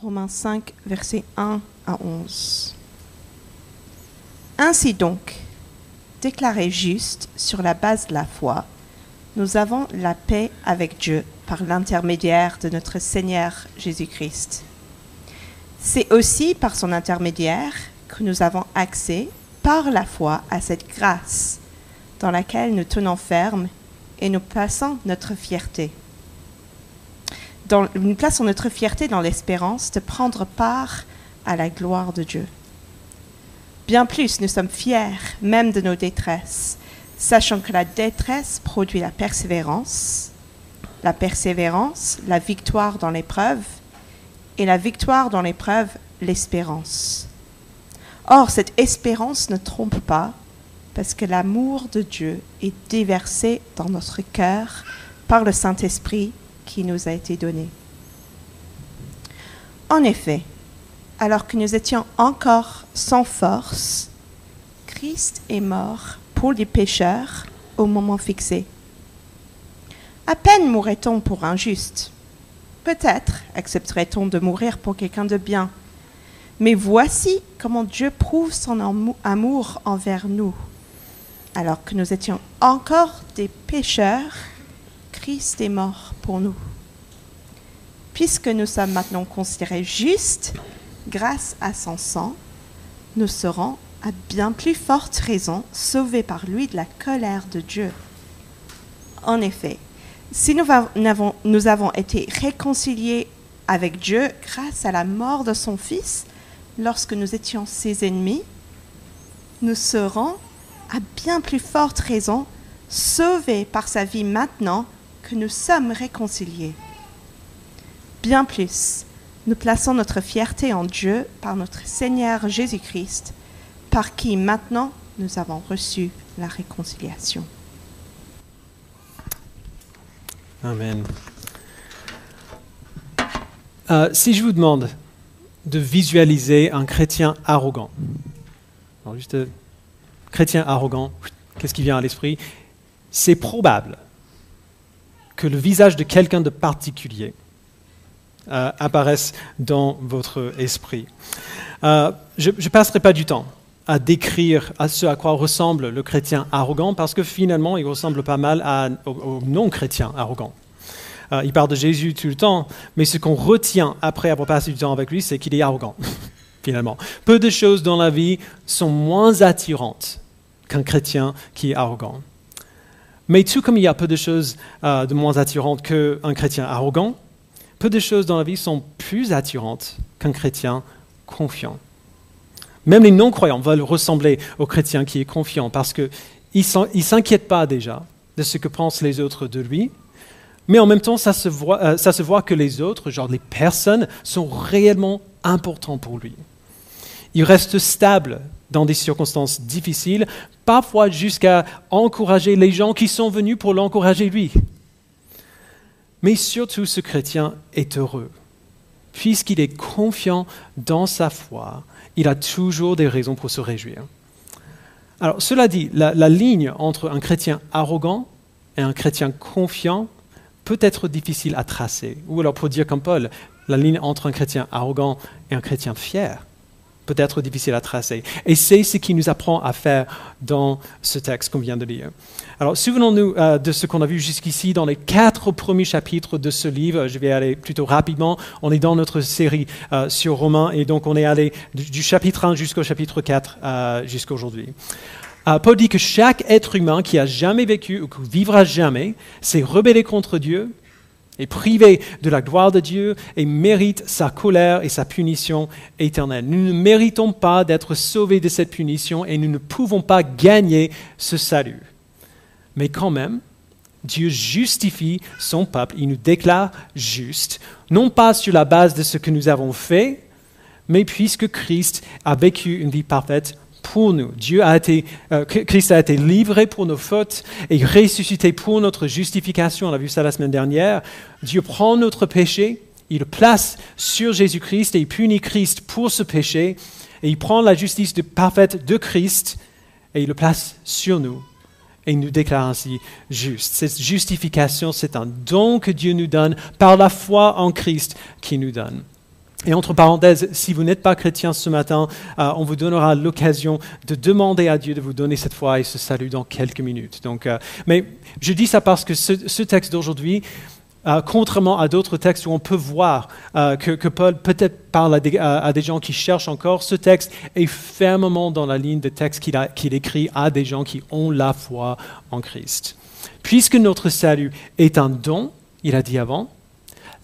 Romains 5, versets 1 à 11. Ainsi donc, déclarés justes sur la base de la foi, nous avons la paix avec Dieu par l'intermédiaire de notre Seigneur Jésus-Christ. C'est aussi par son intermédiaire que nous avons accès par la foi à cette grâce dans laquelle nous tenons ferme et nous plaçons notre fierté. Dans, nous plaçons notre fierté dans l'espérance de prendre part à la gloire de Dieu. Bien plus, nous sommes fiers même de nos détresses, sachant que la détresse produit la persévérance, la persévérance, la victoire dans l'épreuve, et la victoire dans l'épreuve, l'espérance. Or, cette espérance ne trompe pas, parce que l'amour de Dieu est déversé dans notre cœur par le Saint-Esprit qui nous a été donné. En effet, alors que nous étions encore sans force, Christ est mort pour les pécheurs au moment fixé. À peine mourrait-on pour un juste. Peut-être accepterait-on de mourir pour quelqu'un de bien. Mais voici comment Dieu prouve son amour envers nous. Alors que nous étions encore des pécheurs, Christ est mort pour nous. Puisque nous sommes maintenant considérés justes grâce à son sang, nous serons à bien plus forte raison sauvés par lui de la colère de Dieu. En effet, si nous avons, nous avons été réconciliés avec Dieu grâce à la mort de son Fils, lorsque nous étions ses ennemis, nous serons à bien plus forte raison sauvés par sa vie maintenant que nous sommes réconciliés. Bien plus, nous plaçons notre fierté en Dieu par notre Seigneur Jésus-Christ, par qui maintenant nous avons reçu la réconciliation. Amen. Euh, si je vous demande de visualiser un chrétien arrogant, juste euh, chrétien arrogant, qu'est-ce qui vient à l'esprit? C'est probable que le visage de quelqu'un de particulier euh, apparaisse dans votre esprit. Euh, je ne passerai pas du temps à décrire à ce à quoi ressemble le chrétien arrogant, parce que finalement, il ressemble pas mal à, au, non-chrétien arrogant. Euh, il parle de Jésus tout le temps, mais ce qu'on retient après avoir passé du temps avec lui, c'est qu'il est arrogant, finalement. Peu de choses dans la vie sont moins attirantes qu'un chrétien qui est arrogant. Mais tout comme il y a peu de choses euh, de moins attirantes qu'un chrétien arrogant, peu de choses dans la vie sont plus attirantes qu'un chrétien confiant. Même les non-croyants veulent ressembler au chrétien qui est confiant parce qu'il ne s'inquiète pas déjà de ce que pensent les autres de lui, mais en même temps, ça se, voit, euh, ça se voit que les autres, genre les personnes, sont réellement importants pour lui. Il reste stable dans des circonstances difficiles, parfois jusqu'à encourager les gens qui sont venus pour l'encourager lui. Mais surtout, ce chrétien est heureux. Puisqu'il est confiant dans sa foi, il a toujours des raisons pour se réjouir. Alors, cela dit, la, ligne entre un chrétien arrogant et un chrétien confiant peut être difficile à tracer. Ou alors, pour dire comme Paul, la ligne entre un chrétien arrogant et un chrétien fier peut être difficile à tracer. Et c'est ce qui nous apprend à faire dans ce texte qu'on vient de lire. Alors, souvenons-nous euh, de ce qu'on a vu jusqu'ici dans les quatre premiers chapitres de ce livre. Je vais aller plutôt rapidement. On est dans notre série euh, sur Romains et donc on est allé du, chapitre 1 jusqu'au chapitre 4 euh, jusqu'à aujourd'hui. Paul dit que chaque être humain qui a jamais vécu ou qui vivra jamais s'est rebellé contre Dieu est privé de la gloire de Dieu et mérite sa colère et sa punition éternelle. Nous ne méritons pas d'être sauvés de cette punition et nous ne pouvons pas gagner ce salut. Mais quand même, Dieu justifie son peuple, il nous déclare juste, non pas sur la base de ce que nous avons fait, mais puisque Christ a vécu une vie parfaite pour nous. Dieu a été, euh, Christ a été livré pour nos fautes et ressuscité pour notre justification. On a vu ça la semaine dernière. Dieu prend notre péché, il le place sur Jésus-Christ et il punit Christ pour ce péché. Et il prend la justice parfaite de Christ et il le place sur nous. Et il nous déclare ainsi juste. Cette justification, c'est un don que Dieu nous donne par la foi en Christ qu'il nous donne. Et entre parenthèses, si vous n'êtes pas chrétien ce matin, euh, on vous donnera l'occasion de demander à Dieu de vous donner cette foi et ce salut dans quelques minutes. Donc, euh, mais je dis ça parce que ce, texte d'aujourd'hui, euh, contrairement à d'autres textes où on peut voir que, Paul peut-être parle à des, gens qui cherchent encore, ce texte est fermement dans la ligne de texte qu'il écrit à des gens qui ont la foi en Christ. Puisque notre salut est un don, il a dit avant,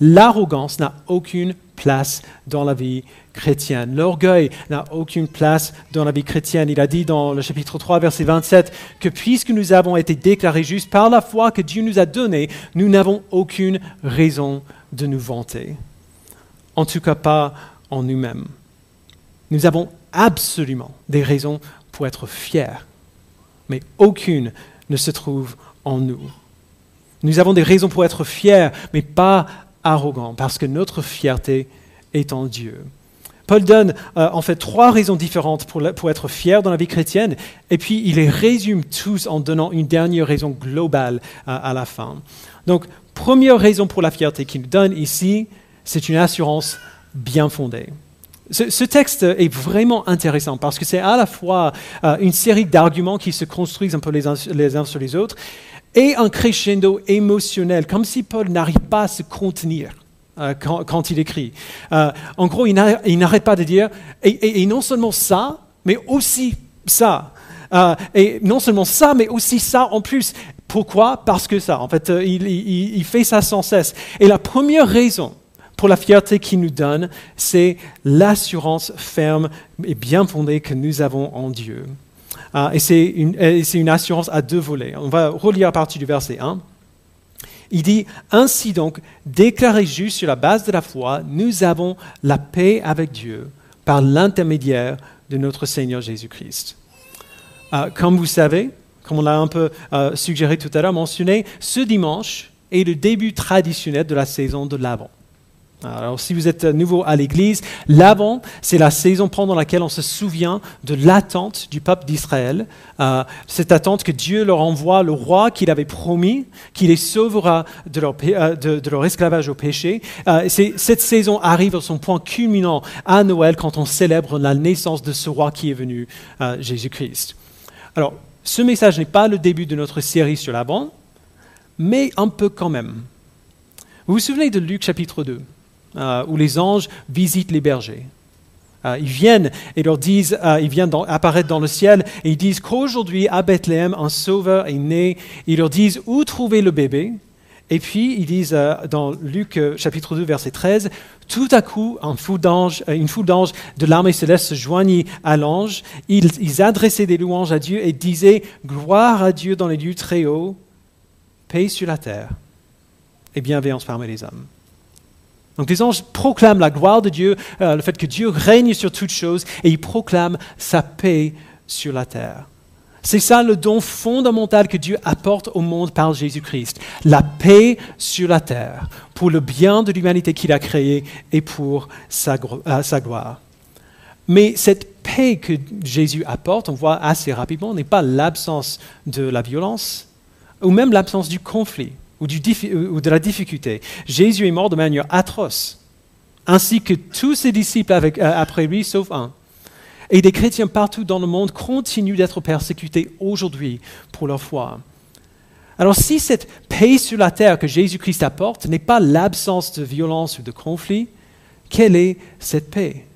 l'arrogance n'a aucune place dans la vie chrétienne. L'orgueil n'a aucune place dans la vie chrétienne. Il a dit dans le chapitre 3, verset 27, que puisque nous avons été déclarés justes par la foi que Dieu nous a donnée, nous n'avons aucune raison de nous vanter. En tout cas pas en nous-mêmes. Nous avons absolument des raisons pour être fiers, mais aucune ne se trouve en nous. Nous avons des raisons pour être fiers, mais pas arrogant, parce que notre fierté est en Dieu. Paul donne euh, en fait trois raisons différentes pour, pour, être fier dans la vie chrétienne, et puis il les résume tous en donnant une dernière raison globale à la fin. Donc, première raison pour la fierté qu'il donne ici, c'est une assurance bien fondée. Ce, texte est vraiment intéressant parce que c'est à la fois euh, une série d'arguments qui se construisent un peu les uns sur les autres, et un crescendo émotionnel, comme si Paul n'arrive pas à se contenir. Euh, quand, il écrit. Euh, en gros, il n'arrête pas de dire, et, non seulement ça, mais aussi ça. Euh, et non seulement ça, mais aussi ça en plus. Pourquoi? Parce que ça. En fait, il, il fait ça sans cesse. Et la première raison pour la fierté qu'il nous donne, c'est l'assurance ferme et bien fondée que nous avons en Dieu. Ah, et c'est une, assurance à deux volets. On va relire à partir du verset 1. Il dit, Ainsi donc, déclaré juste sur la base de la foi, nous avons la paix avec Dieu par l'intermédiaire de notre Seigneur Jésus-Christ. Ah, comme vous savez, comme on l'a un peu euh, suggéré tout à l'heure, mentionné, ce dimanche est le début traditionnel de la saison de l'Avent. Alors, si vous êtes nouveau à l'Église, l'Avent, c'est la saison pendant laquelle on se souvient de l'attente du peuple d'Israël, euh, cette attente que Dieu leur envoie le roi qu'il avait promis, qu'il les sauvera de leur, euh, esclavage au péché. Euh, cette saison arrive à son point culminant à Noël quand on célèbre la naissance de ce roi qui est venu, Jésus-Christ. Alors, ce message n'est pas le début de notre série sur l'Avent, mais un peu quand même. Vous vous souvenez de Luc chapitre 2 euh, où les anges visitent les bergers. Euh, ils viennent et leur disent, euh, ils viennent apparaître dans le ciel et ils disent qu'aujourd'hui à Bethléem un sauveur est né. Ils leur disent où trouver le bébé. Et puis ils disent dans Luc chapitre 2 verset 13, tout à coup une foule d'anges de l'armée céleste se joignit à l'ange. Ils, ils adressaient des louanges à Dieu et disaient gloire à Dieu dans les lieux très hauts, paix sur la terre et bienveillance parmi les hommes. Donc les anges proclament la gloire de Dieu, euh, le fait que Dieu règne sur toutes choses, et ils proclament sa paix sur la terre. C'est ça le don fondamental que Dieu apporte au monde par Jésus-Christ. La paix sur la terre, pour le bien de l'humanité qu'il a créée et pour sa, euh, sa gloire. Mais cette paix que Jésus apporte, on voit assez rapidement, n'est pas l'absence de la violence ou même l'absence du conflit ou, de la difficulté. Jésus est mort de manière atroce, ainsi que tous ses disciples euh, après lui, sauf un. Et des chrétiens partout dans le monde continuent d'être persécutés aujourd'hui pour leur foi. Alors si cette paix sur la terre que Jésus-Christ apporte n'est pas l'absence de violence ou de conflit, quelle est cette paix?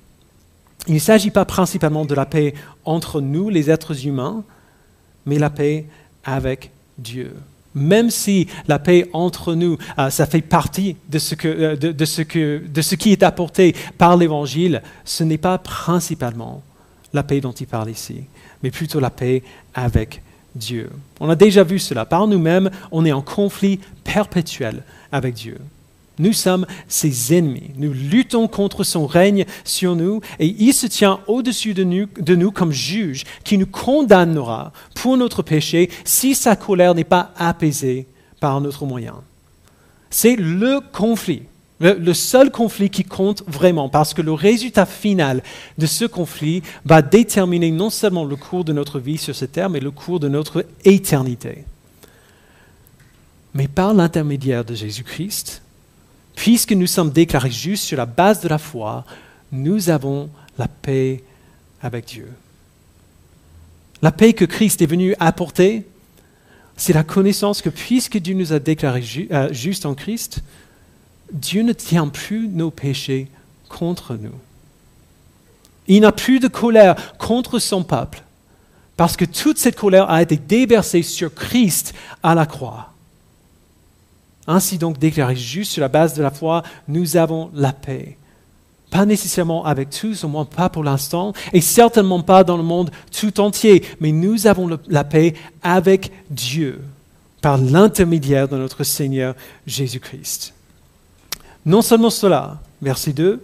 Il ne s'agit pas principalement de la paix entre nous, les êtres humains, mais la paix avec Dieu. Même si la paix entre nous, euh, ça fait partie de ce, euh, de ce qui est apporté par l'Évangile, ce n'est pas principalement la paix dont il parle ici, mais plutôt la paix avec Dieu. On a déjà vu cela. Par nous-mêmes, on est en conflit perpétuel avec Dieu. Nous sommes ses ennemis. Nous luttons contre son règne sur nous et il se tient au-dessus de nous, de nous comme juge qui nous condamnera pour notre péché si sa colère n'est pas apaisée par notre moyen. C'est le conflit, le, seul conflit qui compte vraiment, parce que le résultat final de ce conflit va déterminer non seulement le cours de notre vie sur cette terre, mais le cours de notre éternité. Mais par l'intermédiaire de Jésus-Christ, puisque nous sommes déclarés justes sur la base de la foi, nous avons la paix avec Dieu. La paix que Christ est venu apporter, c'est la connaissance que puisque Dieu nous a déclarés euh, justes en Christ, Dieu ne tient plus nos péchés contre nous. Il n'a plus de colère contre son peuple, parce que toute cette colère a été déversée sur Christ à la croix. Ainsi donc déclaré juste sur la base de la foi, nous avons la paix. Pas nécessairement avec tous, au moins pas pour l'instant, et certainement pas dans le monde tout entier, mais nous avons la paix avec Dieu par l'intermédiaire de notre Seigneur Jésus-Christ. Non seulement cela, verset 2,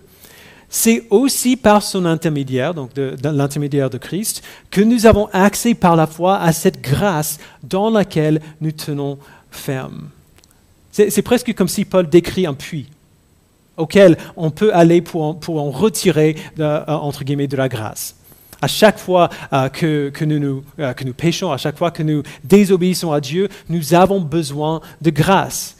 c'est aussi par son intermédiaire, donc de, l'intermédiaire de Christ, que nous avons accès par la foi à cette grâce dans laquelle nous tenons ferme. C'est presque comme si Paul décrit un puits auquel on peut aller pour en, retirer, euh, entre guillemets, de la grâce. À chaque fois euh, que, nous, euh, que nous péchons, à chaque fois que nous désobéissons à Dieu, nous avons besoin de grâce.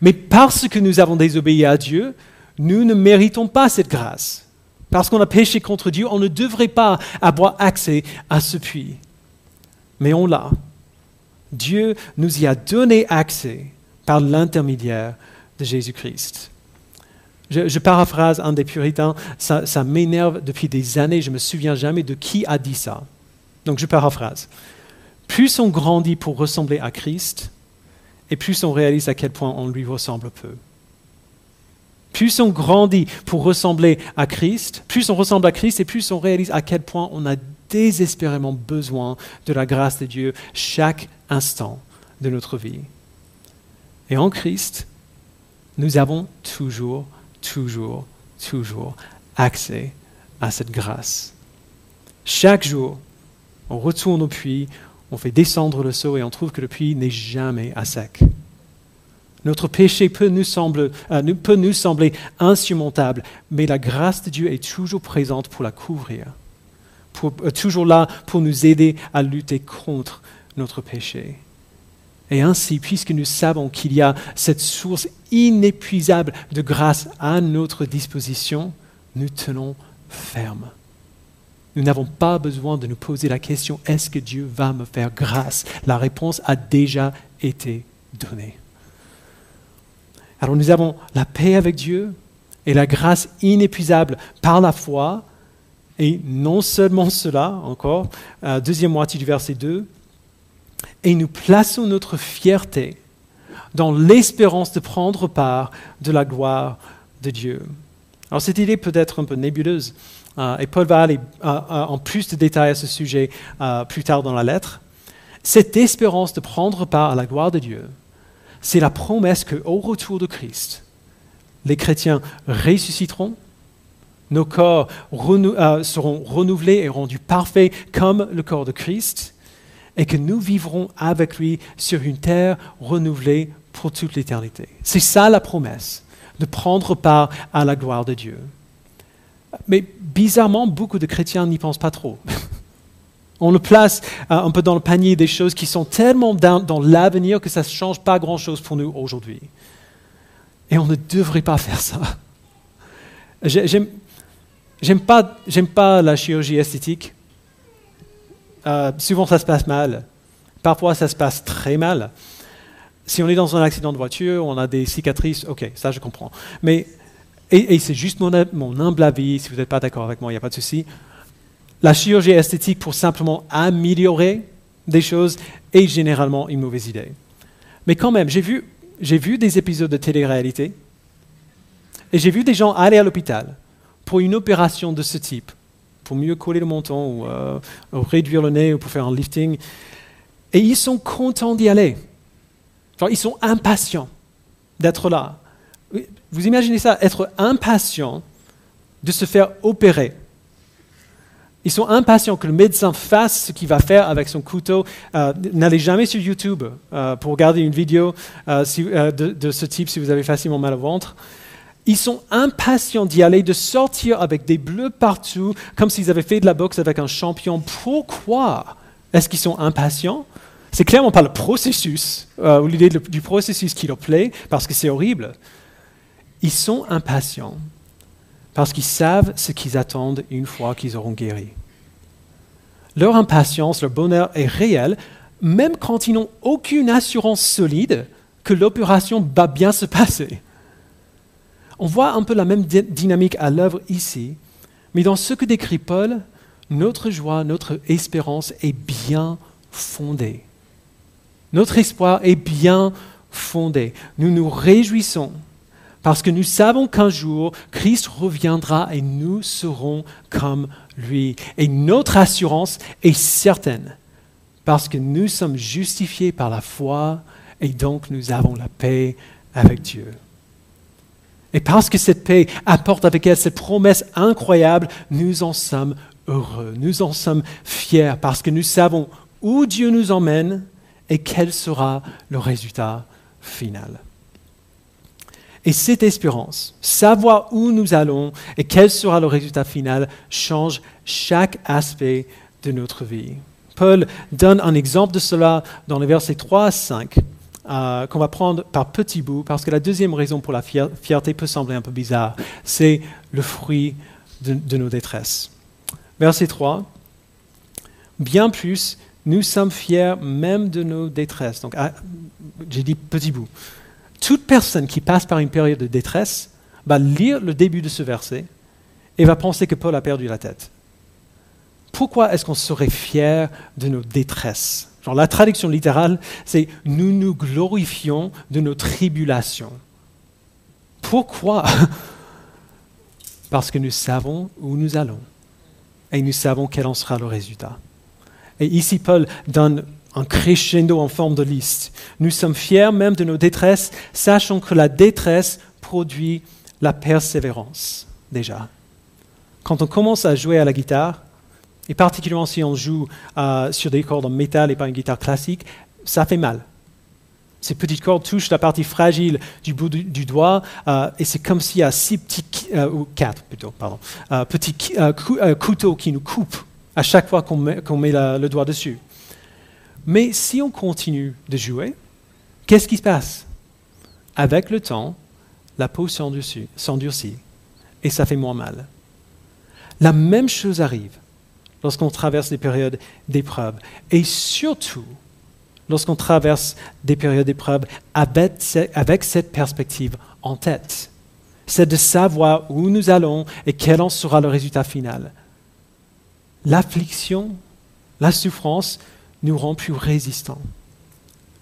Mais parce que nous avons désobéi à Dieu, nous ne méritons pas cette grâce. Parce qu'on a péché contre Dieu, on ne devrait pas avoir accès à ce puits. Mais on l'a. Dieu nous y a donné accès par l'intermédiaire de Jésus-Christ. Je, paraphrase un des puritains, ça, ça m'énerve depuis des années, je ne me souviens jamais de qui a dit ça. Donc je paraphrase. Plus on grandit pour ressembler à Christ, et plus on réalise à quel point on lui ressemble peu. Plus on grandit pour ressembler à Christ, plus on ressemble à Christ et plus on réalise à quel point on a désespérément besoin de la grâce de Dieu chaque instant de notre vie. Et en Christ, nous avons toujours, toujours, toujours accès à cette grâce. Chaque jour, on retourne au puits, on fait descendre le seau et on trouve que le puits n'est jamais à sec. Notre péché peut nous, sembler, euh, sembler insurmontable, mais la grâce de Dieu est toujours présente pour la couvrir, euh, toujours là pour nous aider à lutter contre notre péché. Et ainsi, puisque nous savons qu'il y a cette source inépuisable de grâce à notre disposition, nous tenons ferme. Nous n'avons pas besoin de nous poser la question, est-ce que Dieu va me faire grâce? La réponse a déjà été donnée. Alors nous avons la paix avec Dieu et la grâce inépuisable par la foi. Et non seulement cela, encore, euh, deuxième moitié du verset 2, et nous plaçons notre fierté dans l'espérance de prendre part de la gloire de Dieu. Alors cette idée peut être un peu nébuleuse, euh, et Paul va aller euh, en plus de détails à ce sujet plus tard dans la lettre. Cette espérance de prendre part à la gloire de Dieu, c'est la promesse qu'au retour de Christ, les chrétiens ressusciteront, nos corps euh, seront renouvelés et rendus parfaits comme le corps de Christ, et que nous vivrons avec lui sur une terre renouvelée pour toute l'éternité. C'est ça la promesse, de prendre part à la gloire de Dieu. Mais bizarrement, beaucoup de chrétiens n'y pensent pas trop. On le place euh, un peu dans le panier des choses qui sont tellement dans, l'avenir que ça ne change pas grand-chose pour nous aujourd'hui. Et on ne devrait pas faire ça. J'aime pas, pas la chirurgie esthétique. Euh, souvent, ça se passe mal. Parfois, ça se passe très mal. Si on est dans un accident de voiture, on a des cicatrices, ok, ça je comprends. Mais, et, c'est juste mon, mon humble avis, si vous n'êtes pas d'accord avec moi, il n'y a pas de souci la chirurgie esthétique pour simplement améliorer des choses est généralement une mauvaise idée. Mais quand même, j'ai vu, des épisodes de télé-réalité et j'ai vu des gens aller à l'hôpital pour une opération de ce type, pour mieux coller le menton ou, euh, réduire le nez ou pour faire un lifting. Et ils sont contents d'y aller. ils sont impatients d'être là. Vous imaginez ça, être impatient de se faire opérer ils sont impatients que le médecin fasse ce qu'il va faire avec son couteau. Euh, n'allez jamais sur YouTube euh, pour regarder une vidéo de, ce type si vous avez facilement mal au ventre. Ils sont impatients d'y aller, de sortir avec des bleus partout, comme s'ils avaient fait de la boxe avec un champion. Pourquoi est-ce qu'ils sont impatients? C'est clairement pas le processus ou l'idée du processus qui leur plaît, parce que c'est horrible. Ils sont impatients parce qu'ils savent ce qu'ils attendent une fois qu'ils auront guéri. Leur impatience, leur bonheur est réel, même quand ils n'ont aucune assurance solide que l'opération va bien se passer. On voit un peu la même dynamique à l'œuvre ici, mais dans ce que décrit Paul, notre joie, notre espérance est bien fondée. Notre espoir est bien fondé. Nous nous réjouissons parce que nous savons qu'un jour, Christ reviendra et nous serons comme lui. Et notre assurance est certaine parce que nous sommes justifiés par la foi et donc nous avons la paix avec Dieu. Et parce que cette paix apporte avec elle cette promesse incroyable, nous en sommes heureux, nous en sommes fiers parce que nous savons où Dieu nous emmène et quel sera le résultat final. Et cette espérance, savoir où nous allons et quel sera le résultat final, change chaque aspect de notre vie. Paul donne un exemple de cela dans les versets 3 à 5, euh, qu'on va prendre par petits bouts, parce que la deuxième raison pour la fierté peut sembler un peu bizarre, c'est le fruit de, de nos détresses. Verset 3, bien plus, nous sommes fiers même de nos détresses. Donc, ah, j'ai dit petit bout. Toute personne qui passe par une période de détresse va lire le début de ce verset et va penser que Paul a perdu la tête. Pourquoi est-ce qu'on serait fier de nos détresses? Genre, La traduction littérale, c'est nous nous glorifions de nos tribulations. Pourquoi? Parce que nous savons où nous allons et nous savons quel en sera le résultat. Et ici, Paul donne un crescendo en forme de liste. Nous sommes fiers même de nos détresses, sachant que la détresse produit la persévérance, déjà. Quand on commence à jouer à la guitare, et particulièrement si on joue euh, sur des cordes en métal et pas une guitare classique, ça fait mal. Ces petites cordes touchent la partie fragile du bout du, doigt, euh, et c'est comme s'il y a six petits, euh, ou quatre plutôt, pardon, petits couteaux qui nous coupent à chaque fois qu'on met, le doigt dessus. Mais si on continue de jouer, qu'est-ce qui se passe? Avec le temps, la peau s'endurcit et ça fait moins mal. La même chose arrive lorsqu'on traverse des périodes d'épreuve et surtout lorsqu'on traverse des périodes d'épreuve avec cette perspective en tête. C'est de savoir où nous allons et quel en sera le résultat final. L'affliction, la souffrance nous rend plus résistants.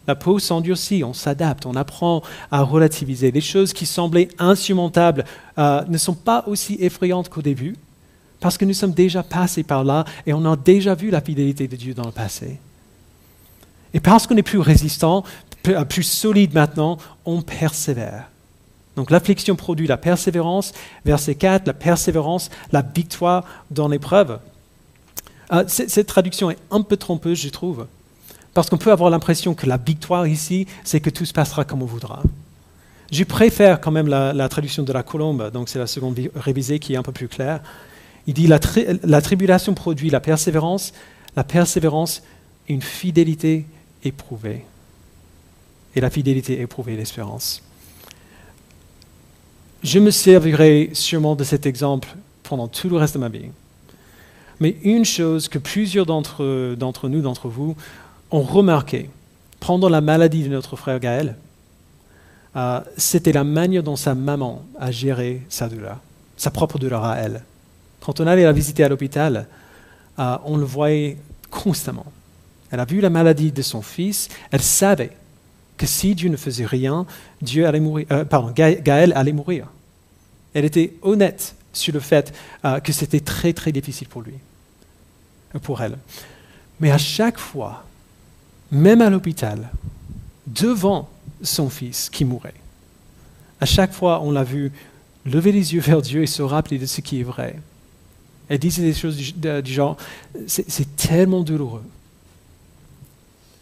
La peau s'endurcit, on s'adapte, on apprend à relativiser. Les choses qui semblaient insurmontables euh, ne sont pas aussi effrayantes qu'au début, parce que nous sommes déjà passés par là et on a déjà vu la fidélité de Dieu dans le passé. Et parce qu'on est plus résistant, euh, plus solide maintenant, on persévère. Donc l'affliction produit la persévérance. Verset 4, la persévérance, la victoire dans l'épreuve. Ah, cette traduction est un peu trompeuse, je trouve, parce qu'on peut avoir l'impression que la victoire ici, c'est que tout se passera comme on voudra. Je préfère quand même la, traduction de la colombe, donc c'est la seconde révisée qui est un peu plus claire. Il dit la, la tribulation produit la persévérance, la persévérance, une fidélité éprouvée. Et la fidélité éprouvée, l'espérance. Je me servirai sûrement de cet exemple pendant tout le reste de ma vie. Mais une chose que plusieurs d'entre nous, d'entre vous, ont remarqué pendant la maladie de notre frère Gaël, euh, c'était la manière dont sa maman a géré sa douleur, sa propre douleur à elle. Quand on allait la visiter à l'hôpital, euh, on le voyait constamment. Elle a vu la maladie de son fils, elle savait que si Dieu ne faisait rien, Dieu allait mourir, euh, Gaël allait mourir. Elle était honnête sur le fait que c'était très très difficile pour lui pour elle. Mais à chaque fois, même à l'hôpital, devant son fils qui mourait, à chaque fois, on l'a vu lever les yeux vers Dieu et se rappeler de ce qui est vrai. Elle disait des choses du, genre, c'est tellement douloureux,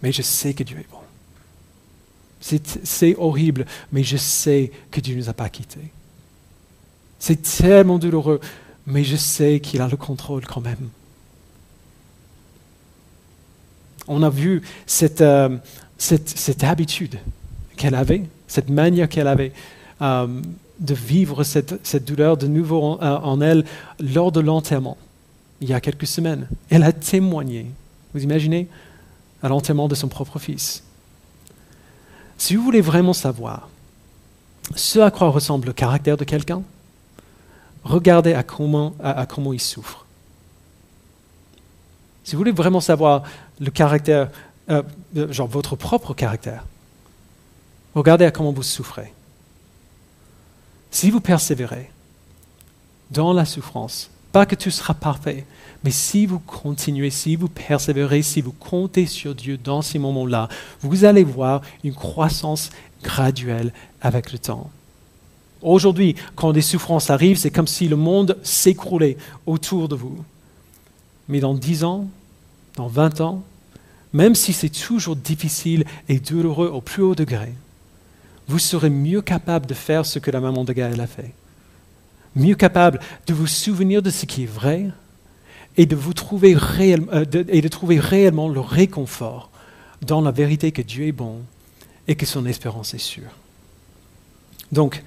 mais je sais que Dieu est bon. C'est horrible, mais je sais que Dieu ne nous a pas quittés. C'est tellement douloureux, mais je sais qu'il a le contrôle quand même. on a vu euh, cette, habitude qu'elle avait, cette manière qu'elle avait euh, de vivre cette, douleur de nouveau en, euh, en elle lors de l'enterrement, il y a quelques semaines. Elle a témoigné, vous imaginez, à l'enterrement de son propre fils. Si vous voulez vraiment savoir ce à quoi ressemble le caractère de quelqu'un, regardez à comment, à, comment il souffre. Si vous voulez vraiment savoir le caractère, euh, genre votre propre caractère, regardez à comment vous souffrez. Si vous persévérez dans la souffrance, pas que tout sera parfait, mais si vous continuez, si vous persévérez, si vous comptez sur Dieu dans ces moments-là, vous allez voir une croissance graduelle avec le temps. Aujourd'hui, quand des souffrances arrivent, c'est comme si le monde s'écroulait autour de vous. Mais dans dix ans, dans vingt ans, même si c'est toujours difficile et douloureux au plus haut degré, vous serez mieux capable de faire ce que la maman de Gaël a fait. Mieux capable de vous souvenir de ce qui est vrai et de, trouver euh, trouver réellement le réconfort dans la vérité que Dieu est bon et que son espérance est sûre. Donc,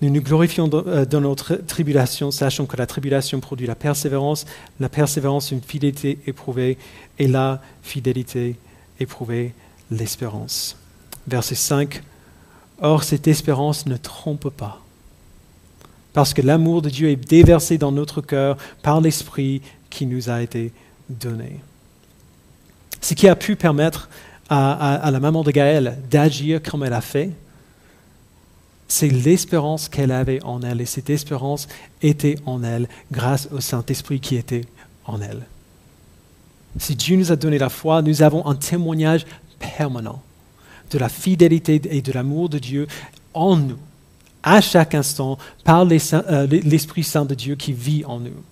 nous nous glorifions euh, dans notre tribulation, sachant que la tribulation produit la persévérance, la persévérance une fidélité éprouvée, et la fidélité éprouvée l'espérance. Verset 5. Or, cette espérance ne trompe pas, parce que l'amour de Dieu est déversé dans notre cœur par l'Esprit qui nous a été donné. Ce qui a pu permettre à, la maman de Gaël d'agir comme elle a fait, c'est l'espérance qu'elle avait en elle. Et cette espérance était en elle grâce au Saint-Esprit qui était en elle. Si Dieu nous a donné la foi, nous avons un témoignage permanent de la fidélité et de l'amour de Dieu en nous, à chaque instant, par euh, l'Esprit Saint de Dieu qui vit en nous.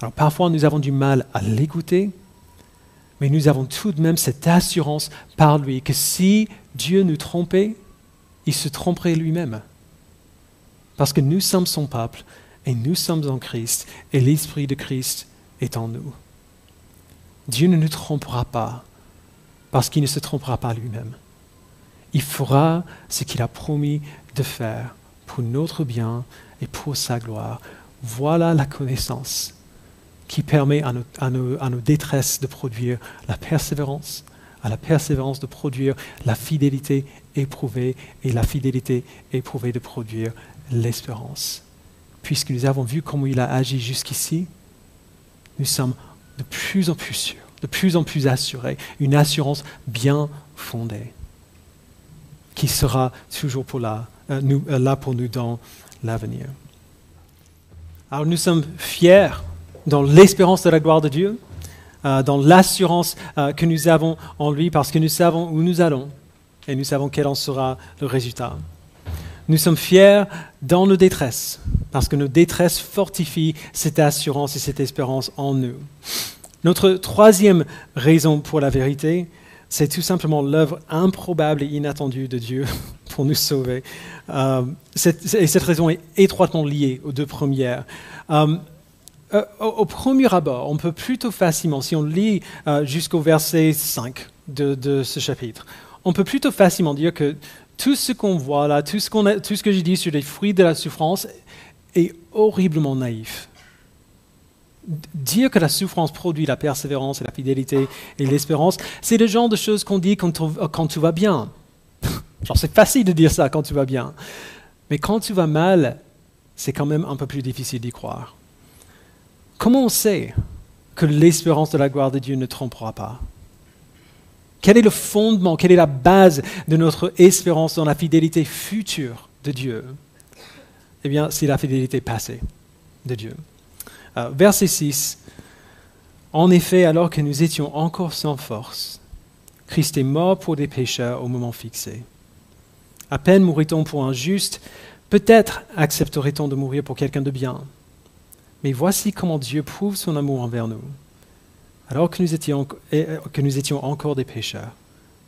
Alors parfois, nous avons du mal à l'écouter, mais nous avons tout de même cette assurance par lui que si Dieu nous trompait, il se tromperait lui-même. Parce que nous sommes son peuple et nous sommes en Christ et l'Esprit de Christ est en nous. Dieu ne nous trompera pas parce qu'il ne se trompera pas lui-même. Il fera ce qu'il a promis de faire pour notre bien et pour sa gloire. Voilà la connaissance qui permet à nos, détresses de produire la persévérance, à la persévérance de produire la fidélité éprouvée et la fidélité éprouvée de produire l'espérance. Puisque nous avons vu comment il a agi jusqu'ici, nous sommes de plus en plus sûrs, de plus en plus assurés, une assurance bien fondée, qui sera toujours pour là, euh, euh, là pour nous dans l'avenir. Alors nous sommes fiers dans l'espérance de la gloire de Dieu, euh, dans l'assurance que nous avons en lui, parce que nous savons où nous allons et nous savons quel en sera le résultat. Nous sommes fiers dans nos détresses, parce que nos détresses fortifient cette assurance et cette espérance en nous. Notre troisième raison pour la vérité, c'est tout simplement l'œuvre improbable et inattendue de Dieu pour nous sauver. Euh, et cette raison est étroitement liée aux deux premières. Euh, au, premier abord, on peut plutôt facilement, si on lit euh, jusqu'au verset 5 de, ce chapitre, on peut plutôt facilement dire que tout ce qu'on voit là, tout ce, tout ce que j'ai dit sur les fruits de la souffrance est horriblement naïf. Dire que la souffrance produit la persévérance et la fidélité et l'espérance, c'est le genre de choses qu'on dit quand, tout va bien. c'est facile de dire ça quand tu vas bien. Mais quand tu vas mal, c'est quand même un peu plus difficile d'y croire. Comment on sait que l'espérance de la gloire de Dieu ne trompera pas? Quel est le fondement, quelle est la base de notre espérance dans la fidélité future de Dieu? Eh bien, c'est la fidélité passée de Dieu. Euh, verset 6. En effet, alors que nous étions encore sans force, Christ est mort pour des pécheurs au moment fixé. À peine mourrait-on pour un juste, peut-être accepterait-on de mourir pour quelqu'un de bien. Mais voici comment Dieu prouve son amour envers nous. Alors que nous étions, euh, que nous étions encore des pécheurs,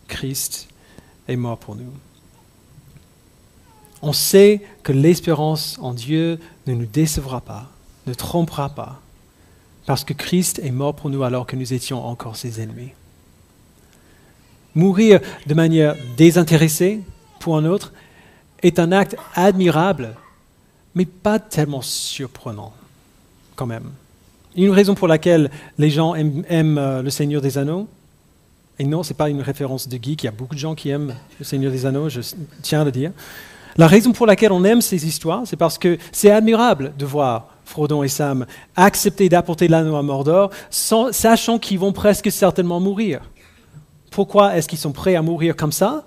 Christ est mort pour nous. On sait que l'espérance en Dieu ne nous décevra pas, ne trompera pas, parce que Christ est mort pour nous alors que nous étions encore ses ennemis. Mourir de manière désintéressée pour un autre est un acte admirable, mais pas tellement surprenant quand même. Une raison pour laquelle les gens aiment, euh, le Seigneur des Anneaux, et non, ce n'est pas une référence de geek, il y a beaucoup de gens qui aiment le Seigneur des Anneaux, je tiens à le dire. La raison pour laquelle on aime ces histoires, c'est parce que c'est admirable de voir Frodon et Sam accepter d'apporter l'anneau à Mordor, sachant qu'ils vont presque certainement mourir. Pourquoi est-ce qu'ils sont prêts à mourir comme ça?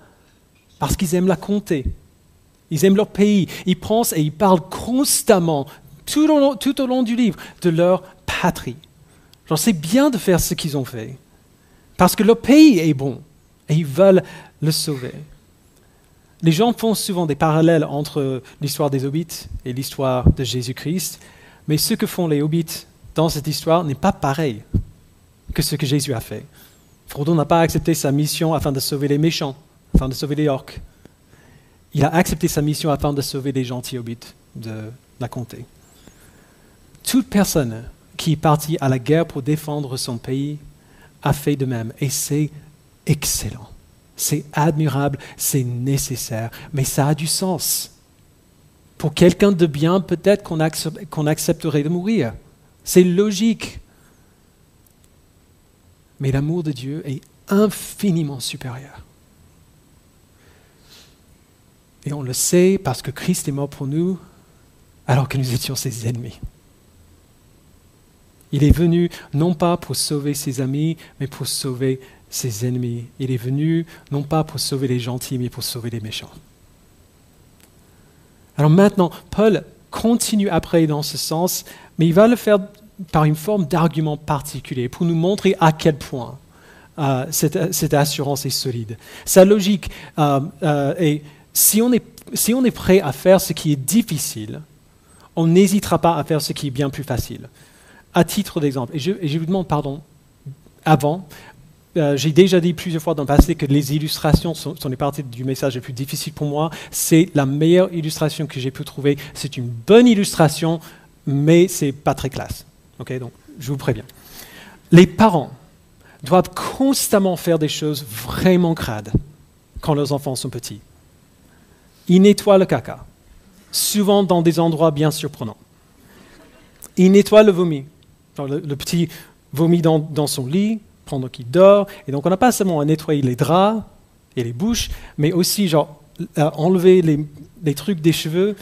Parce qu'ils aiment la comté. Ils aiment leur pays. Ils pensent et ils parlent constamment, tout au long, tout au long du livre, de leur patrie. Genre, c'est bien de faire ce qu'ils ont fait. Parce que leur pays est bon et ils veulent le sauver. Les gens font souvent des parallèles entre l'histoire des hobbits et l'histoire de Jésus-Christ, mais ce que font les hobbits dans cette histoire n'est pas pareil que ce que Jésus a fait. Frodon n'a pas accepté sa mission afin de sauver les méchants, afin de sauver les orques. Il a accepté sa mission afin de sauver les gentils hobbits de la comté. Toute personne qui est partie à la guerre pour défendre son pays a fait de même, et c'est excellent. C'est admirable, c'est nécessaire, mais ça a du sens. Pour quelqu'un de bien, peut-être qu'on accepterait de mourir. C'est logique. Mais l'amour de Dieu est infiniment supérieur. Et on le sait parce que Christ est mort pour nous alors que nous étions ses ennemis. Il est venu non pas pour sauver ses amis, mais pour sauver ses ennemis. Il est venu non pas pour sauver les gentils, mais pour sauver les méchants. Alors maintenant, Paul continue après dans ce sens, mais il va le faire par une forme d'argument particulier pour nous montrer à quel point euh, cette, assurance est solide. Sa logique euh, euh, est, si on est, si on est prêt à faire ce qui est difficile, on n'hésitera pas à faire ce qui est bien plus facile. À titre d'exemple, et je, et je vous demande pardon avant, euh, j'ai déjà dit plusieurs fois dans le passé que les illustrations sont, les parties du message les plus difficiles pour moi. C'est la meilleure illustration que j'ai pu trouver. C'est une bonne illustration, mais c'est pas très classe. Ok, donc je vous préviens. Les parents doivent constamment faire des choses vraiment crades quand leurs enfants sont petits. Ils nettoient le caca, souvent dans des endroits bien surprenants. Ils nettoient le vomi. Le, petit vomit dans, dans son lit, pendant qu'il dort. Et donc, on n'a pas seulement à nettoyer les draps et les bouches, mais aussi, genre, enlever les, trucs des cheveux.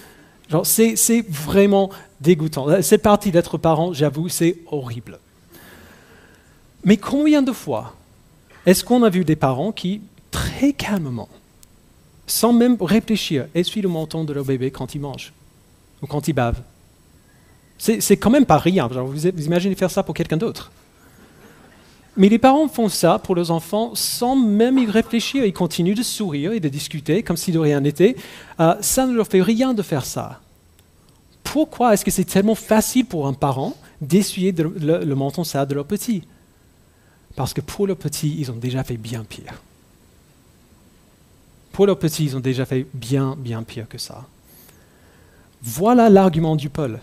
Genre, c'est, vraiment dégoûtant. Cette partie d'être parent, j'avoue, c'est horrible. Mais combien de fois est-ce qu'on a vu des parents qui, très calmement, sans même réfléchir, essuient le menton de leur bébé quand il mange ou quand il bave? C'est, c'est quand même pas rien. Genre, vous imaginez faire ça pour quelqu'un d'autre mais les parents font ça pour leurs enfants sans même y réfléchir. Ils continuent de sourire et de discuter comme si de rien n'était. Euh, ça ne leur fait rien de faire ça. Pourquoi est-ce que c'est tellement facile pour un parent d'essuyer le, menton sale de leur petit? Parce que pour leur petit, ils ont déjà fait bien pire. Pour leur petit, ils ont déjà fait bien, bien pire que ça. Voilà l'argument de Paul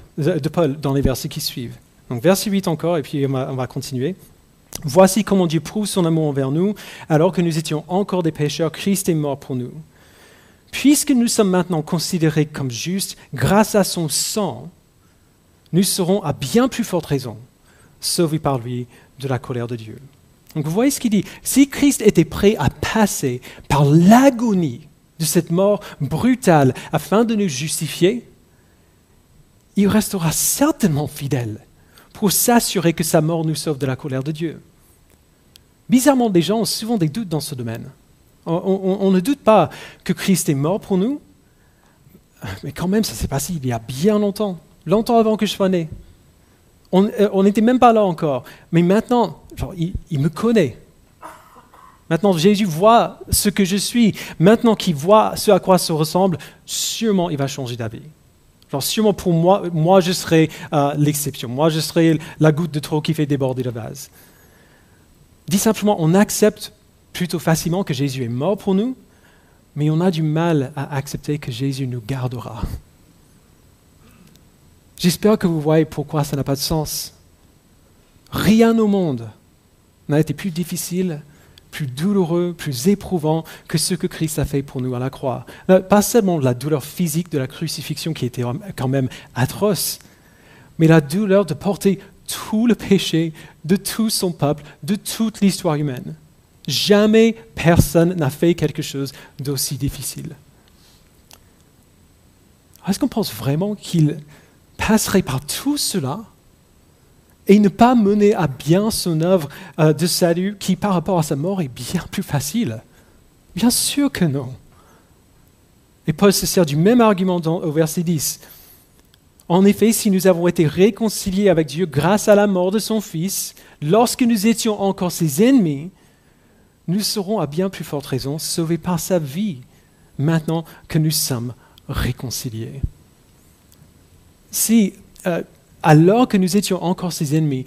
dans les versets qui suivent. Donc verset 8 encore, et puis on va continuer. Voici comment Dieu prouve son amour envers nous, alors que nous étions encore des pécheurs, Christ est mort pour nous. Puisque nous sommes maintenant considérés comme justes grâce à son sang, nous serons à bien plus forte raison sauvés par lui de la colère de Dieu. Donc vous voyez ce qu'il dit. Si Christ était prêt à passer par l'agonie de cette mort brutale afin de nous justifier, il restera certainement fidèle pour s'assurer que sa mort nous sauve de la colère de Dieu. Bizarrement, les gens ont souvent des doutes dans ce domaine. On, ne doute pas que Christ est mort pour nous, mais quand même, ça s'est passé il y a bien longtemps, longtemps avant que je sois né. On euh, n'était même pas là encore. Mais maintenant, il, me connaît. Maintenant, Jésus voit ce que je suis. Maintenant qu'il voit ce à quoi ça ressemble, sûrement il va changer d'avis. Alors sûrement pour moi, moi je serai euh, l'exception. Moi je serai la goutte de trop qui fait déborder le vase. Dit simplement, on accepte plutôt facilement que Jésus est mort pour nous, mais on a du mal à accepter que Jésus nous gardera. J'espère que vous voyez pourquoi ça n'a pas de sens. Rien au monde n'a été plus difficile, plus douloureux, plus éprouvant que ce que Christ a fait pour nous à la croix. Euh, pas seulement la douleur physique de la crucifixion qui était quand même atroce, mais la douleur de porter tout le péché de tout son peuple, de toute l'histoire humaine. Jamais personne n'a fait quelque chose d'aussi difficile. Est-ce qu'on pense vraiment qu'il passerait par tout cela et ne pas mener à bien son œuvre euh, de salut qui, par rapport à sa mort, est bien plus facile Bien sûr que non. Et Paul se sert du même argument au verset 10. En effet, si nous avons été réconciliés avec Dieu grâce à la mort de son Fils, lorsque nous étions encore ses ennemis, nous serons à bien plus forte raison sauvés par sa vie, maintenant que nous sommes réconciliés. Si, euh, alors que nous étions encore ses ennemis,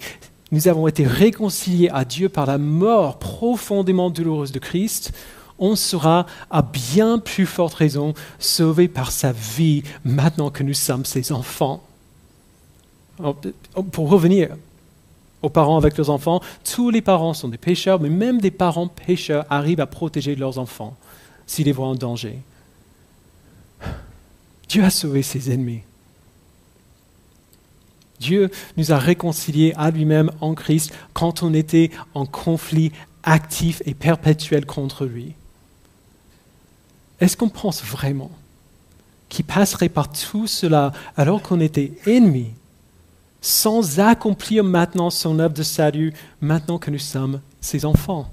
nous avons été réconciliés à Dieu par la mort profondément douloureuse de Christ, on sera à bien plus forte raison sauvés par sa vie maintenant que nous sommes ses enfants. Pour revenir aux parents avec leurs enfants, tous les parents sont des pécheurs, mais même des parents pécheurs arrivent à protéger leurs enfants s'ils les voient en danger. Dieu a sauvé ses ennemis. Dieu nous a réconciliés à lui-même en Christ quand on était en conflit actif et perpétuel contre lui. Est-ce qu'on pense vraiment qu'il passerait par tout cela alors qu'on était ennemis, sans accomplir maintenant son œuvre de salut, maintenant que nous sommes ses enfants?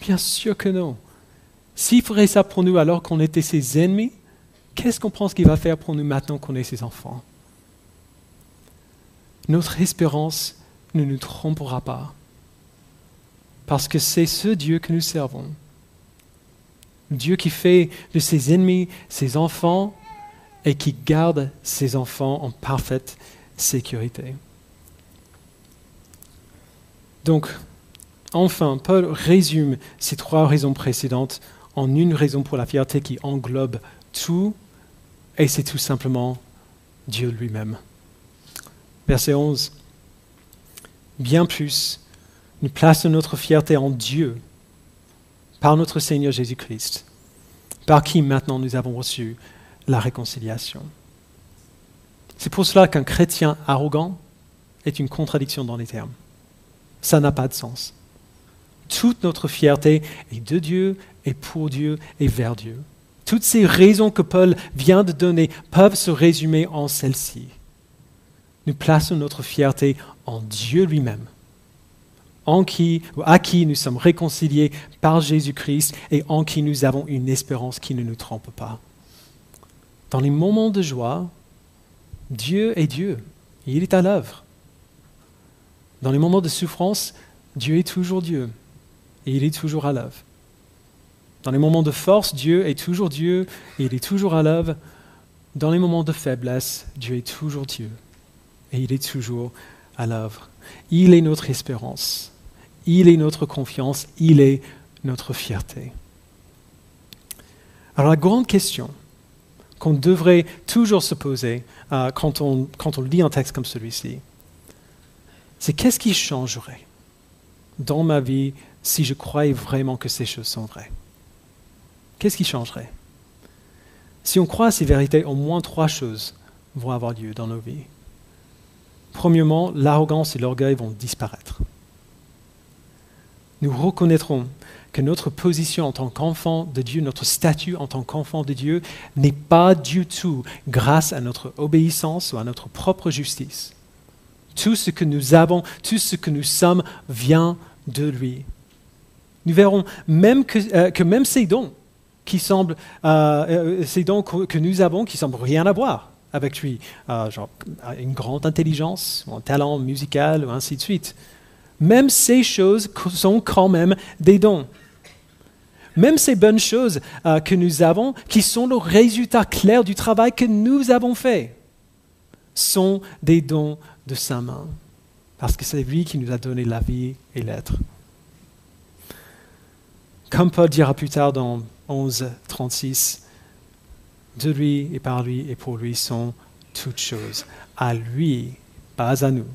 Bien sûr que non. S'il ferait ça pour nous alors qu'on était ses ennemis, qu'est-ce qu'on pense qu'il va faire pour nous maintenant qu'on est ses enfants? Notre espérance ne nous trompera pas, parce que c'est ce Dieu que nous servons Dieu qui fait de ses ennemis ses enfants et qui garde ses enfants en parfaite sécurité. Donc, enfin, Paul résume ces trois raisons précédentes en une raison pour la fierté qui englobe tout, et c'est tout simplement Dieu lui-même. Verset 11. Bien plus, nous plaçons notre fierté en Dieu par notre Seigneur Jésus-Christ, par qui maintenant nous avons reçu la réconciliation. C'est pour cela qu'un chrétien arrogant est une contradiction dans les termes. Ça n'a pas de sens. Toute notre fierté est de Dieu et pour Dieu et vers Dieu. Toutes ces raisons que Paul vient de donner peuvent se résumer en celles-ci. Nous plaçons notre fierté en Dieu lui-même en qui, à qui nous sommes réconciliés par Jésus-Christ et en qui nous avons une espérance qui ne nous trompe pas. Dans les moments de joie, Dieu est Dieu, il est à l'œuvre. Dans les moments de souffrance, Dieu est toujours Dieu et il est toujours à l'œuvre. Dans les moments de force, Dieu est toujours Dieu et il est toujours à l'œuvre. Dans les moments de faiblesse, Dieu est toujours Dieu et il est toujours à l'œuvre. Il est notre espérance. Il est notre confiance, il est notre fierté. Alors la grande question qu'on devrait toujours se poser euh, quand, on, quand on lit un texte comme celui-ci, c'est qu'est-ce qui changerait dans ma vie si je croyais vraiment que ces choses sont vraies? Qu'est-ce qui changerait? Si on croit à ces vérités, au moins trois choses vont avoir lieu dans nos vies. Premièrement, l'arrogance et l'orgueil vont disparaître nous reconnaîtrons que notre position en tant qu'enfant de Dieu, notre statut en tant qu'enfant de Dieu n'est pas du tout grâce à notre obéissance ou à notre propre justice. Tout ce que nous avons, tout ce que nous sommes vient de lui. Nous verrons même que, euh, même ces dons qui semblent, euh, euh, ces dons que, nous avons qui semblent rien à voir avec lui, genre une grande intelligence, un talent musical, ainsi de suite, même ces choses sont quand même des dons. Même ces bonnes choses euh, que nous avons, qui sont le résultat clair du travail que nous avons fait, sont des dons de sa main. Parce que c'est lui qui nous a donné la vie et l'être. Comme Paul dira plus tard dans 11, 36, de lui et par lui et pour lui sont toutes choses. À lui, pas à nous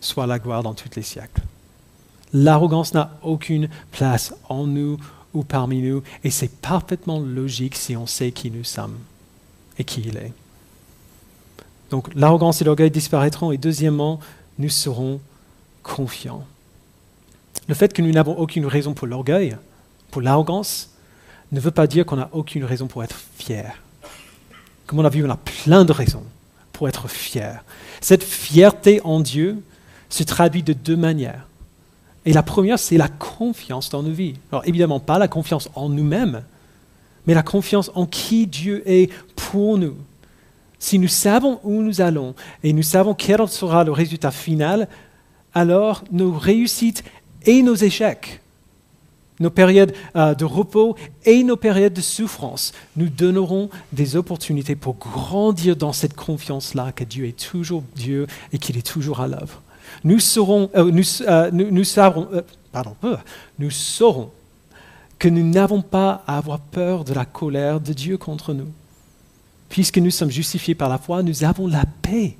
soit la gloire dans tous les siècles. L'arrogance n'a aucune place en nous ou parmi nous, et c'est parfaitement logique si on sait qui nous sommes et qui il est. Donc l'arrogance et l'orgueil disparaîtront, et deuxièmement, nous serons confiants. Le fait que nous n'avons aucune raison pour l'orgueil, pour l'arrogance, ne veut pas dire qu'on n'a aucune raison pour être fier. Comme on a vu, on a plein de raisons pour être fier. Cette fierté en Dieu se traduit de deux manières. Et la première, c'est la confiance dans nos vies. Alors évidemment, pas la confiance en nous-mêmes, mais la confiance en qui Dieu est pour nous. Si nous savons où nous allons et nous savons quel sera le résultat final, alors nos réussites et nos échecs, nos périodes euh, de repos et nos périodes de souffrance, nous donneront des opportunités pour grandir dans cette confiance-là que Dieu est toujours Dieu et qu'il est toujours à l'œuvre nous saurons, pardon, nous saurons que nous n'avons pas à avoir peur de la colère de Dieu contre nous. Puisque nous sommes justifiés par la foi, nous avons la paix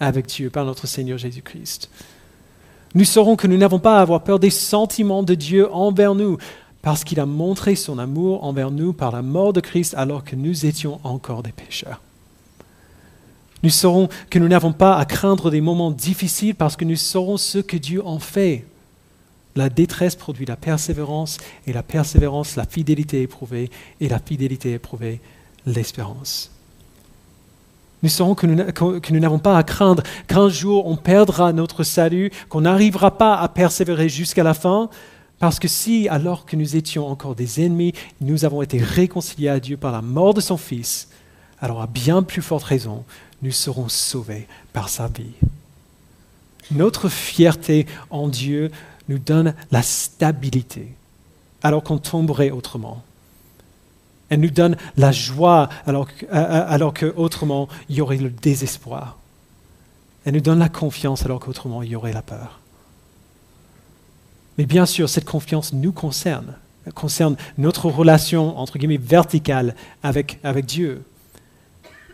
avec Dieu par notre Seigneur Jésus-Christ. Nous saurons que nous n'avons pas à avoir peur des sentiments de Dieu envers nous, parce qu'il a montré son amour envers nous par la mort de Christ alors que nous étions encore des pécheurs. Nous saurons que nous n'avons pas à craindre des moments difficiles parce que nous saurons ce que Dieu en fait. La détresse produit la persévérance et la persévérance, la fidélité éprouvée et la fidélité éprouvée, l'espérance. Nous saurons que nous n'avons pas à craindre qu'un jour on perdra notre salut, qu'on n'arrivera pas à persévérer jusqu'à la fin, parce que si, alors que nous étions encore des ennemis, nous avons été réconciliés à Dieu par la mort de son Fils, alors à bien plus forte raison, nous serons sauvés par sa vie. Notre fierté en Dieu nous donne la stabilité alors qu'on tomberait autrement. Elle nous donne la joie alors, alors qu'autrement il y aurait le désespoir. Elle nous donne la confiance alors qu'autrement il y aurait la peur. Mais bien sûr, cette confiance nous concerne, elle concerne notre relation, entre guillemets, verticale avec, avec Dieu.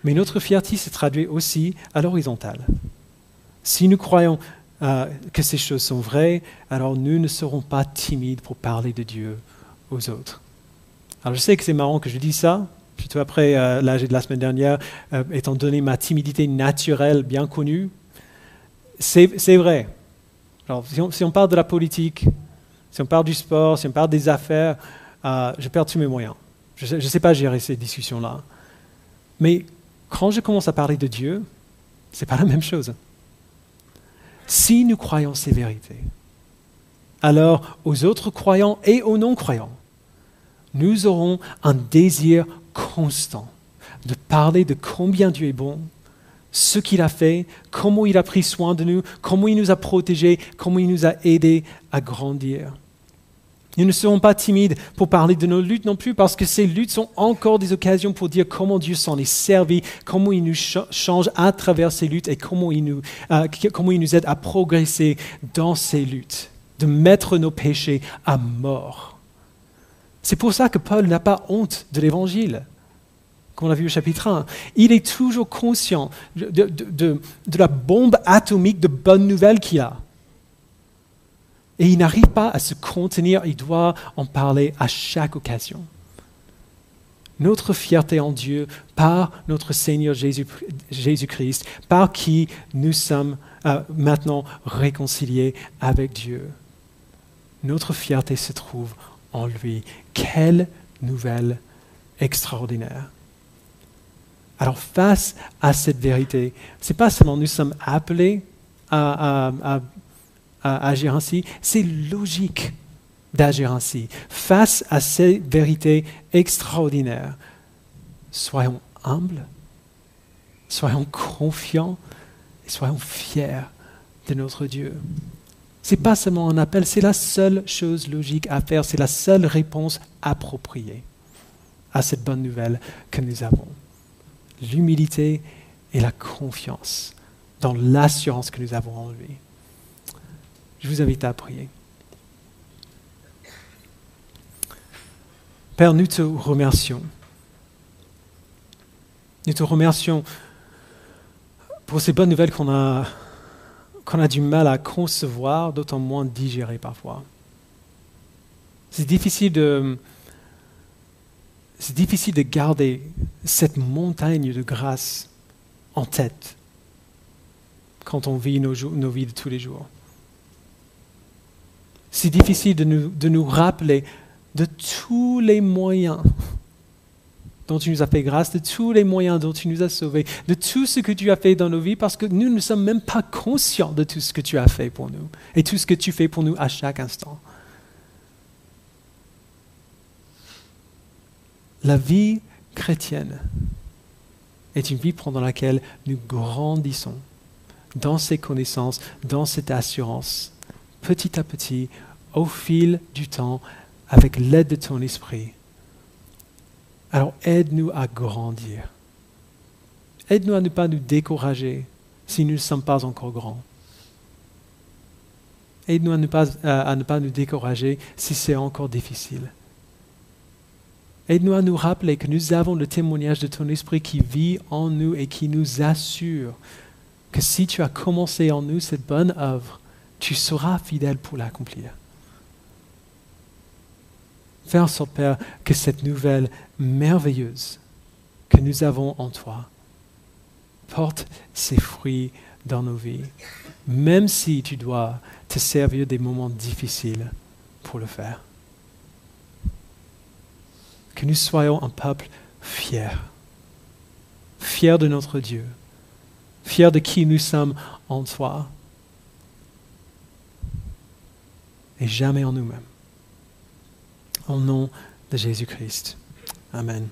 Mais notre fierté se traduit aussi à l'horizontale. Si nous croyons euh, que ces choses sont vraies, alors nous ne serons pas timides pour parler de Dieu aux autres. Alors je sais que c'est marrant que je dise ça, plutôt après euh, l'âge de la semaine dernière, euh, étant donné ma timidité naturelle bien connue. C'est vrai. Alors, si, on, si, on, parle de la politique, si on parle du sport, si on parle des affaires, je perds tous mes moyens. Je ne sais pas gérer ces discussions-là. Mais quand je commence à parler de Dieu, ce n'est pas la même chose. Si nous croyons ces vérités, alors aux autres croyants et aux non-croyants, nous aurons un désir constant de parler de combien Dieu est bon, ce qu'il a fait, comment il a pris soin de nous, comment il nous a protégés, comment il nous a aidés à grandir. Nous ne serons pas timides pour parler de nos luttes non plus, parce que ces luttes sont encore des occasions pour dire comment Dieu s'en est servi, comment il nous change à travers ces luttes et comment il nous, euh, comment il nous aide à progresser dans ces luttes, de mettre nos péchés à mort. C'est pour ça que Paul n'a pas honte de l'Évangile, comme on l'a vu au chapitre 1. Il est toujours conscient de, la bombe atomique de bonnes nouvelles qu'il a. Et il n'arrive pas à se contenir, il doit en parler à chaque occasion. Notre fierté en Dieu par notre Seigneur Jésus-Christ, par qui nous sommes euh, maintenant réconciliés avec Dieu. Notre fierté se trouve en lui. Quelle nouvelle extraordinaire. Alors face à cette vérité, ce n'est pas seulement nous sommes appelés à, à agir ainsi, c'est logique d'agir ainsi. Face à ces vérités extraordinaires, soyons humbles, soyons confiants et soyons fiers de notre Dieu. Ce n'est pas seulement un appel, c'est la seule chose logique à faire, c'est la seule réponse appropriée à cette bonne nouvelle que nous avons. L'humilité et la confiance dans l'assurance que nous avons en lui. Je vous invite à prier. Père, nous te remercions. Nous te remercions pour ces bonnes nouvelles qu'on a, qu'on a du mal à concevoir, d'autant moins digérer parfois. C'est difficile de, garder cette montagne de grâce en tête quand on vit nos, vies de tous les jours. C'est difficile de nous rappeler de tous les moyens dont tu nous as fait grâce, de tous les moyens dont tu nous as sauvés, de tout ce que tu as fait dans nos vies, parce que nous ne sommes même pas conscients de tout ce que tu as fait pour nous et tout ce que tu fais pour nous à chaque instant. La vie chrétienne est une vie pendant laquelle nous grandissons dans ces connaissances, dans cette assurance, petit à petit, au fil du temps, avec l'aide de ton esprit. Alors aide-nous à grandir. Aide-nous à ne pas nous décourager si nous ne sommes pas encore grands. Aide-nous à, ne pas, nous décourager si c'est encore difficile. Aide-nous à nous rappeler que nous avons le témoignage de ton esprit qui vit en nous et qui nous assure que si tu as commencé en nous cette bonne œuvre, tu seras fidèle pour l'accomplir. Fais en sorte, Père, que cette nouvelle merveilleuse que nous avons en toi porte ses fruits dans nos vies, même si tu dois te servir des moments difficiles pour le faire. Que nous soyons un peuple fier, fier de notre Dieu, fier de qui nous sommes en toi, et jamais en nous-mêmes. Au nom de Jésus-Christ. Amen.